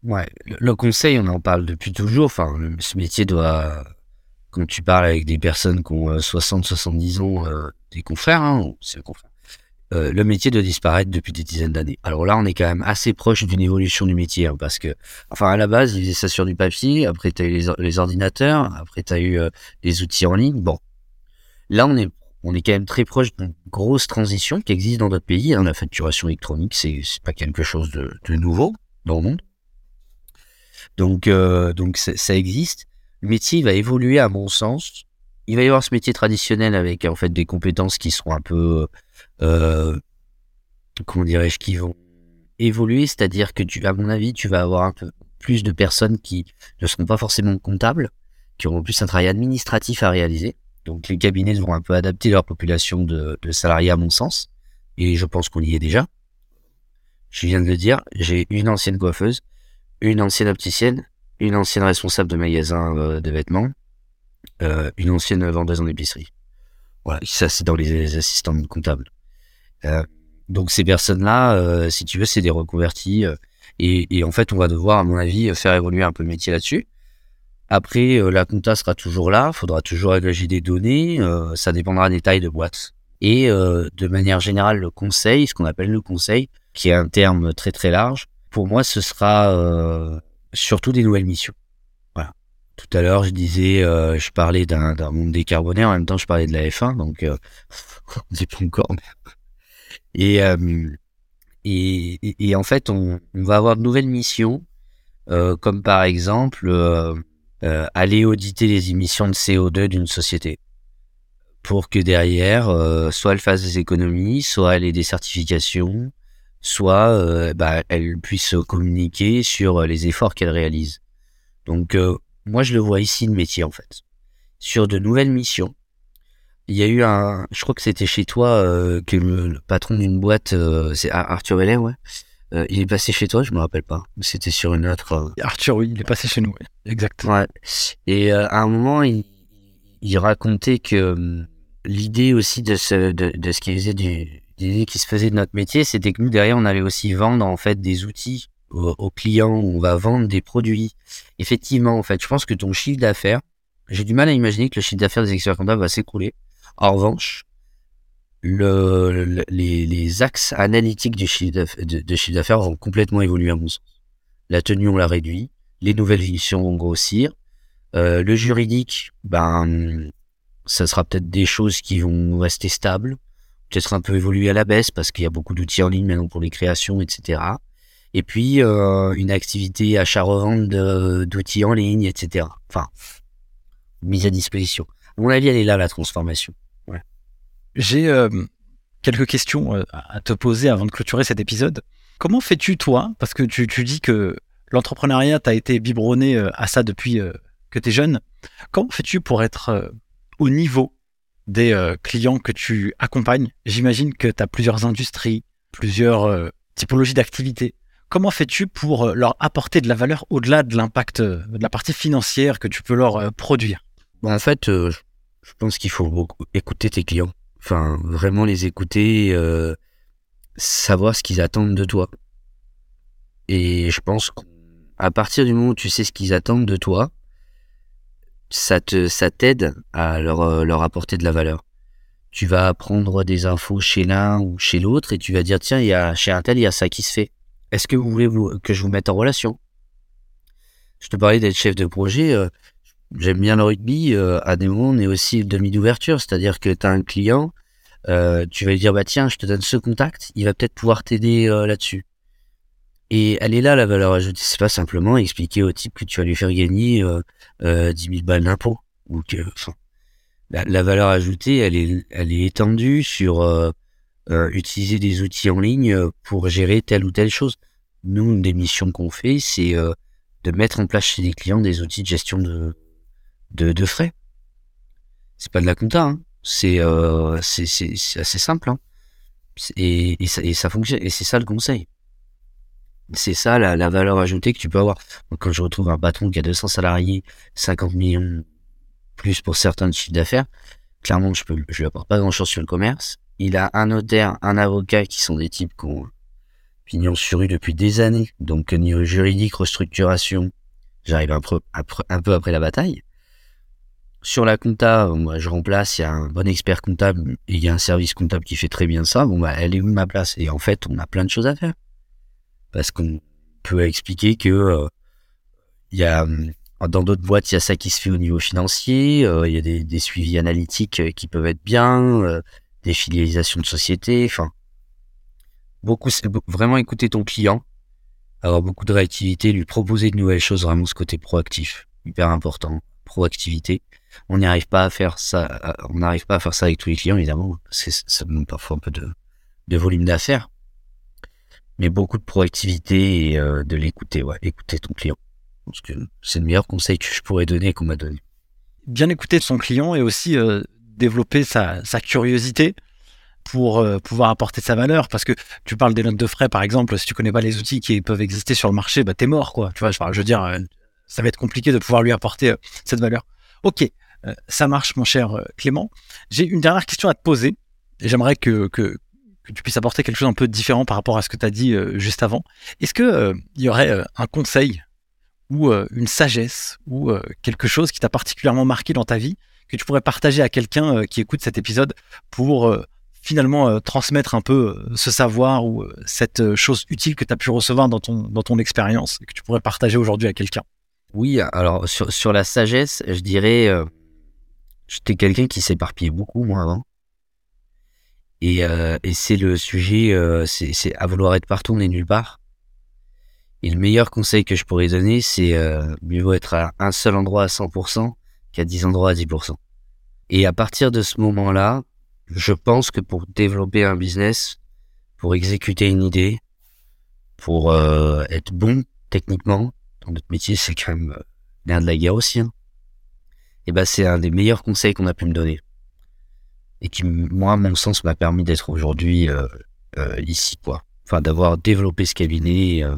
Ouais, le, conseil, on en parle depuis toujours. Enfin, ce métier doit, quand tu parles avec des personnes qui ont 60, 70 ans, euh, des confrères, hein, c'est le confrère, euh, le métier doit disparaître depuis des dizaines d'années. Alors là, on est quand même assez proche d'une évolution du métier, hein, parce que, enfin, à la base, ils faisaient ça sur du papier, après, tu as eu les, ordinateurs, après, tu as eu euh, les outils en ligne. Bon, là, on est, on est quand même très proche d'une grosse transition qui existe dans d'autres pays. Hein. La facturation électronique, c'est pas quelque chose de, nouveau dans le monde. Donc, euh, donc ça existe. Le métier va évoluer à mon sens. Il va y avoir ce métier traditionnel avec en fait des compétences qui seront un peu, euh, comment dirais-je, qui vont évoluer. C'est-à-dire que tu, à mon avis, tu vas avoir un peu plus de personnes qui ne seront pas forcément comptables, qui auront plus un travail administratif à réaliser. Donc les cabinets vont un peu adapter leur population de salariés à mon sens. Et je pense qu'on y est déjà. Je viens de le dire, j'ai une ancienne coiffeuse une ancienne opticienne, une ancienne responsable de magasin euh, de vêtements, euh, une ancienne vendeuse en épicerie. Voilà, ça c'est dans les assistants comptables. Euh, donc ces personnes-là, si tu veux, c'est des reconvertis. Et, en fait, on va devoir, à mon avis, faire évoluer un peu le métier là-dessus. Après, la compta sera toujours là, faudra toujours agréger des données, ça dépendra des tailles de boîte. Et de manière générale, le conseil, ce qu'on appelle le conseil, qui est un terme très très large, pour moi, ce sera surtout des nouvelles missions. Voilà. Tout à l'heure, je disais, euh, je parlais d'un monde décarboné, en même temps, je parlais de la F1, donc euh, on n'est pas encore. Et, et, et, en fait, on, on, va avoir de nouvelles missions, comme par exemple aller auditer les émissions de CO2 d'une société pour que derrière, soit elle fasse des économies, soit elle ait des certifications, soit euh, bah, elle puisse communiquer sur euh, les efforts qu'elle réalise. Donc euh, moi je le vois ici le métier en fait. Sur de nouvelles missions, il y a eu un, je crois que c'était chez toi que le, patron d'une boîte, c'est Arthur Vellet, ouais. il est passé chez toi, je me rappelle pas. C'était sur une autre. Arthur, oui, il est passé chez nous, oui. exactement. Ouais. Et à un moment, il, il racontait que hum, l'idée aussi de ce, de, de ce qu'il faisait du, l'idée qui se faisait de notre métier, c'était que nous, derrière, on allait aussi vendre, en fait, des outils aux, clients, on va vendre des produits. Effectivement, en fait, je pense que ton chiffre d'affaires, j'ai du mal à imaginer que le chiffre d'affaires des experts comptables va s'écrouler. En revanche, le, les, les, axes analytiques du chiffre de, chiffre d'affaires vont complètement évoluer à mon sens. La tenue, on l'a réduit. Les nouvelles éditions vont grossir. Euh, le juridique, ben, ça sera peut-être des choses qui vont rester stables peut-être un peu évolué à la baisse parce qu'il y a beaucoup d'outils en ligne maintenant pour les créations, etc. Et puis euh, une activité achat-revente d'outils en ligne, etc. Enfin, mise à disposition. Mon avis, elle est là la transformation. J'ai euh, quelques questions euh, à te poser avant de clôturer cet épisode. Comment fais-tu toi? Parce que tu, tu dis que l'entrepreneuriat t'a été biberonné à ça depuis que tu es jeune. Comment fais-tu pour être au niveau des euh, clients que tu accompagnes. J'imagine que tu as plusieurs industries, plusieurs euh, typologies d'activités. Comment fais-tu pour euh, leur apporter de la valeur au-delà de l'impact de la partie financière que tu peux leur produire? En fait, je pense qu'il faut écouter tes clients. Enfin, vraiment les écouter, savoir ce qu'ils attendent de toi. Et je pense qu'à partir du moment où tu sais ce qu'ils attendent de toi, ça te ça t'aide à leur, euh, leur apporter de la valeur. Tu vas apprendre des infos chez l'un ou chez l'autre et tu vas dire tiens, il y a chez un tel, il y a ça qui se fait. Est-ce que vous voulez que je vous mette en relation? Je te parlais d'être chef de projet. Euh, j'aime bien le rugby. Euh, à des moments, on est aussi demi d'ouverture, c'est-à-dire que tu as un client, tu vas lui dire bah tiens, je te donne ce contact, il va peut-être pouvoir t'aider là-dessus. Et elle est là, la valeur ajoutée. C'est pas simplement expliquer au type que tu vas lui faire gagner euh, euh, 10 000 balles d'impôt. Ou que, enfin, la, valeur ajoutée, elle est, elle est étendue sur euh, euh, utiliser des outils en ligne pour gérer telle ou telle chose. Nous, une des missions qu'on fait, c'est de mettre en place chez les clients des outils de gestion de, de, de frais. C'est pas de la compta, hein. c'est, c'est, c'est, assez simple. Hein. Et, et, ça, et ça fonctionne. Et c'est ça le conseil. C'est ça la, valeur ajoutée que tu peux avoir. quand je retrouve un patron qui a 200 salariés, 50 millions plus pour certains de chiffre d'affaires, clairement, je peux, je lui apporte pas grand chose sur le commerce. Il a un notaire, un avocat qui sont des types qui ont pignon sur rue depuis des années. Donc, niveau juridique, restructuration, j'arrive un peu, après la bataille. Sur la compta, moi, je remplace, il y a un bon expert comptable il y a un service comptable qui fait très bien ça. Bon, bah, elle est où ma place? Et en fait, on a plein de choses à faire. Parce qu'on peut expliquer que, euh, il y a, dans d'autres boîtes, il y a ça qui se fait au niveau financier, euh, il y a des, des, suivis analytiques euh, qui peuvent être bien, des filialisations de sociétés, enfin, beaucoup, vraiment écouter ton client, avoir beaucoup de réactivité, lui proposer de nouvelles choses, vraiment ce côté proactif, hyper important, proactivité on n'y pas à faire ça, on n'arrive pas à faire ça avec tous les clients, évidemment, ça demande parfois un peu de, de volume d'affaires. Mais beaucoup de proactivité et euh, de l'écouter, ouais, écouter ton client. Parce que c'est le meilleur conseil que je pourrais donner qu'on m'a donné. Bien écouter son client et aussi euh, développer sa, curiosité pour euh, pouvoir apporter sa valeur. Parce que tu parles des notes de frais, par exemple, si tu connais pas les outils qui peuvent exister sur le marché, bah t'es mort, quoi. Tu vois, je veux dire, ça va être compliqué de pouvoir lui apporter cette valeur. Ok, ça marche, mon cher Clément. J'ai une dernière question à te poser. Et j'aimerais que, tu puisses apporter quelque chose un peu différent par rapport à ce que tu as dit euh, juste avant. Est-ce que il y aurait un conseil ou une sagesse ou quelque chose qui t'a particulièrement marqué dans ta vie que tu pourrais partager à quelqu'un qui écoute cet épisode pour finalement transmettre un peu ce savoir ou cette chose utile que tu as pu recevoir dans ton, dans ton expérience que tu pourrais partager aujourd'hui à quelqu'un? Oui, alors sur, sur la sagesse, je dirais J'étais quelqu'un qui s'éparpillait beaucoup, moi, avant. Et, euh, et c'est le sujet, euh, c'est à vouloir être partout, on est nulle part. Et le meilleur conseil que je pourrais donner, c'est euh, mieux vaut être à un seul endroit à 100% qu'à 10 endroits à 10%. Et à partir de ce moment-là, je pense que pour développer un business, pour exécuter une idée, pour être bon techniquement, dans notre métier, c'est quand même l'air de la guerre aussi. Hein ben c'est un des meilleurs conseils qu'on a pu me donner et qui moi à mon sens m'a permis d'être aujourd'hui euh, euh, ici quoi. Enfin d'avoir développé ce cabinet euh,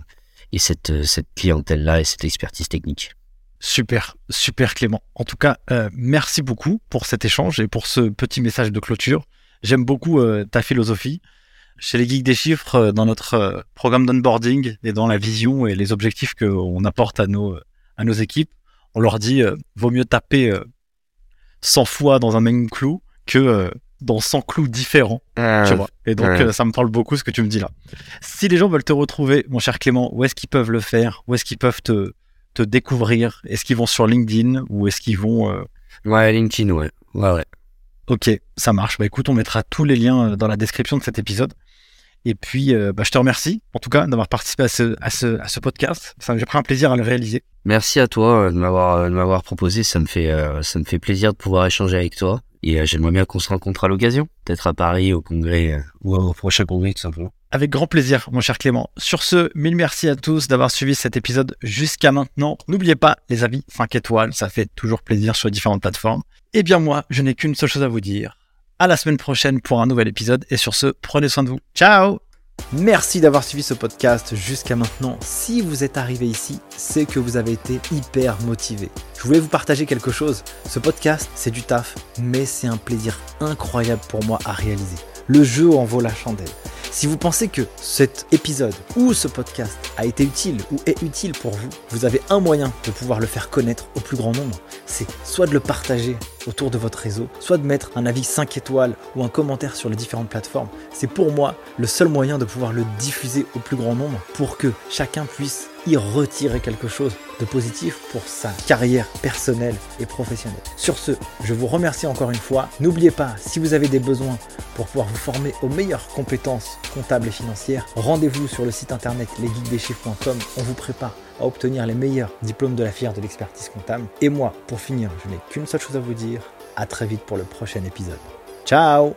et cette cette clientèle là et cette expertise technique. Super. Super Clément. En tout cas merci beaucoup pour cet échange et pour ce petit message de clôture. J'aime beaucoup ta philosophie. Chez les geeks des chiffres dans notre programme d'onboarding et dans la vision et les objectifs qu'on apporte à nos à nos équipes on leur dit vaut mieux taper 100 euh, fois dans un même clou que euh, dans 100 clous différents. tu vois. Et donc, ça me parle beaucoup ce que tu me dis là. Si les gens veulent te retrouver, mon cher Clément, où est-ce qu'ils peuvent le faire? Où est-ce qu'ils peuvent te, te découvrir? Est-ce qu'ils vont sur LinkedIn ou est-ce qu'ils vont. Ouais, LinkedIn, ouais. Ouais, ouais. Ok, ça marche. Bah écoute, on mettra tous les liens dans la description de cet épisode. Et puis, euh, bah, je te remercie, en tout cas, d'avoir participé à ce, à ce, à ce podcast. J'ai pris un plaisir à le réaliser. Merci à toi euh, de m'avoir, euh, de m'avoir proposé. Ça me fait, ça me fait plaisir de pouvoir échanger avec toi. Et j'aimerais bien qu'on se rencontre à l'occasion, peut-être à Paris, au congrès ou au prochain congrès, tout simplement. Avec grand plaisir, mon cher Clément. Sur ce, mille merci à tous d'avoir suivi cet épisode jusqu'à maintenant. N'oubliez pas les avis 5 étoiles, ça fait toujours plaisir sur les différentes plateformes. Et bien moi, je n'ai qu'une seule chose à vous dire à la semaine prochaine pour un nouvel épisode. Et sur ce, prenez soin de vous. Ciao Merci d'avoir suivi ce podcast jusqu'à maintenant. Si vous êtes arrivé ici, c'est que vous avez été hyper motivé. Je voulais vous partager quelque chose. Ce podcast, c'est du taf, mais c'est un plaisir incroyable pour moi à réaliser. Le jeu en vaut la chandelle. Si vous pensez que cet épisode ou ce podcast a été utile ou est utile pour vous, vous avez un moyen de pouvoir le faire connaître au plus grand nombre. C'est soit de le partager autour de votre réseau, soit de mettre un avis 5 étoiles ou un commentaire sur les différentes plateformes. C'est pour moi le seul moyen de pouvoir le diffuser au plus grand nombre pour que chacun puisse y retirer quelque chose de positif pour sa carrière personnelle et professionnelle. Sur ce, je vous remercie encore une fois. N'oubliez pas, si vous avez des besoins pour pouvoir vous former aux meilleures compétences comptables et financières, rendez-vous sur le site internet lesgeekdeschiffres.com. On vous prépare à obtenir les meilleurs diplômes de la fière de l'expertise comptable. Et moi, pour finir, je n'ai qu'une seule chose à vous dire. À très vite pour le prochain épisode. Ciao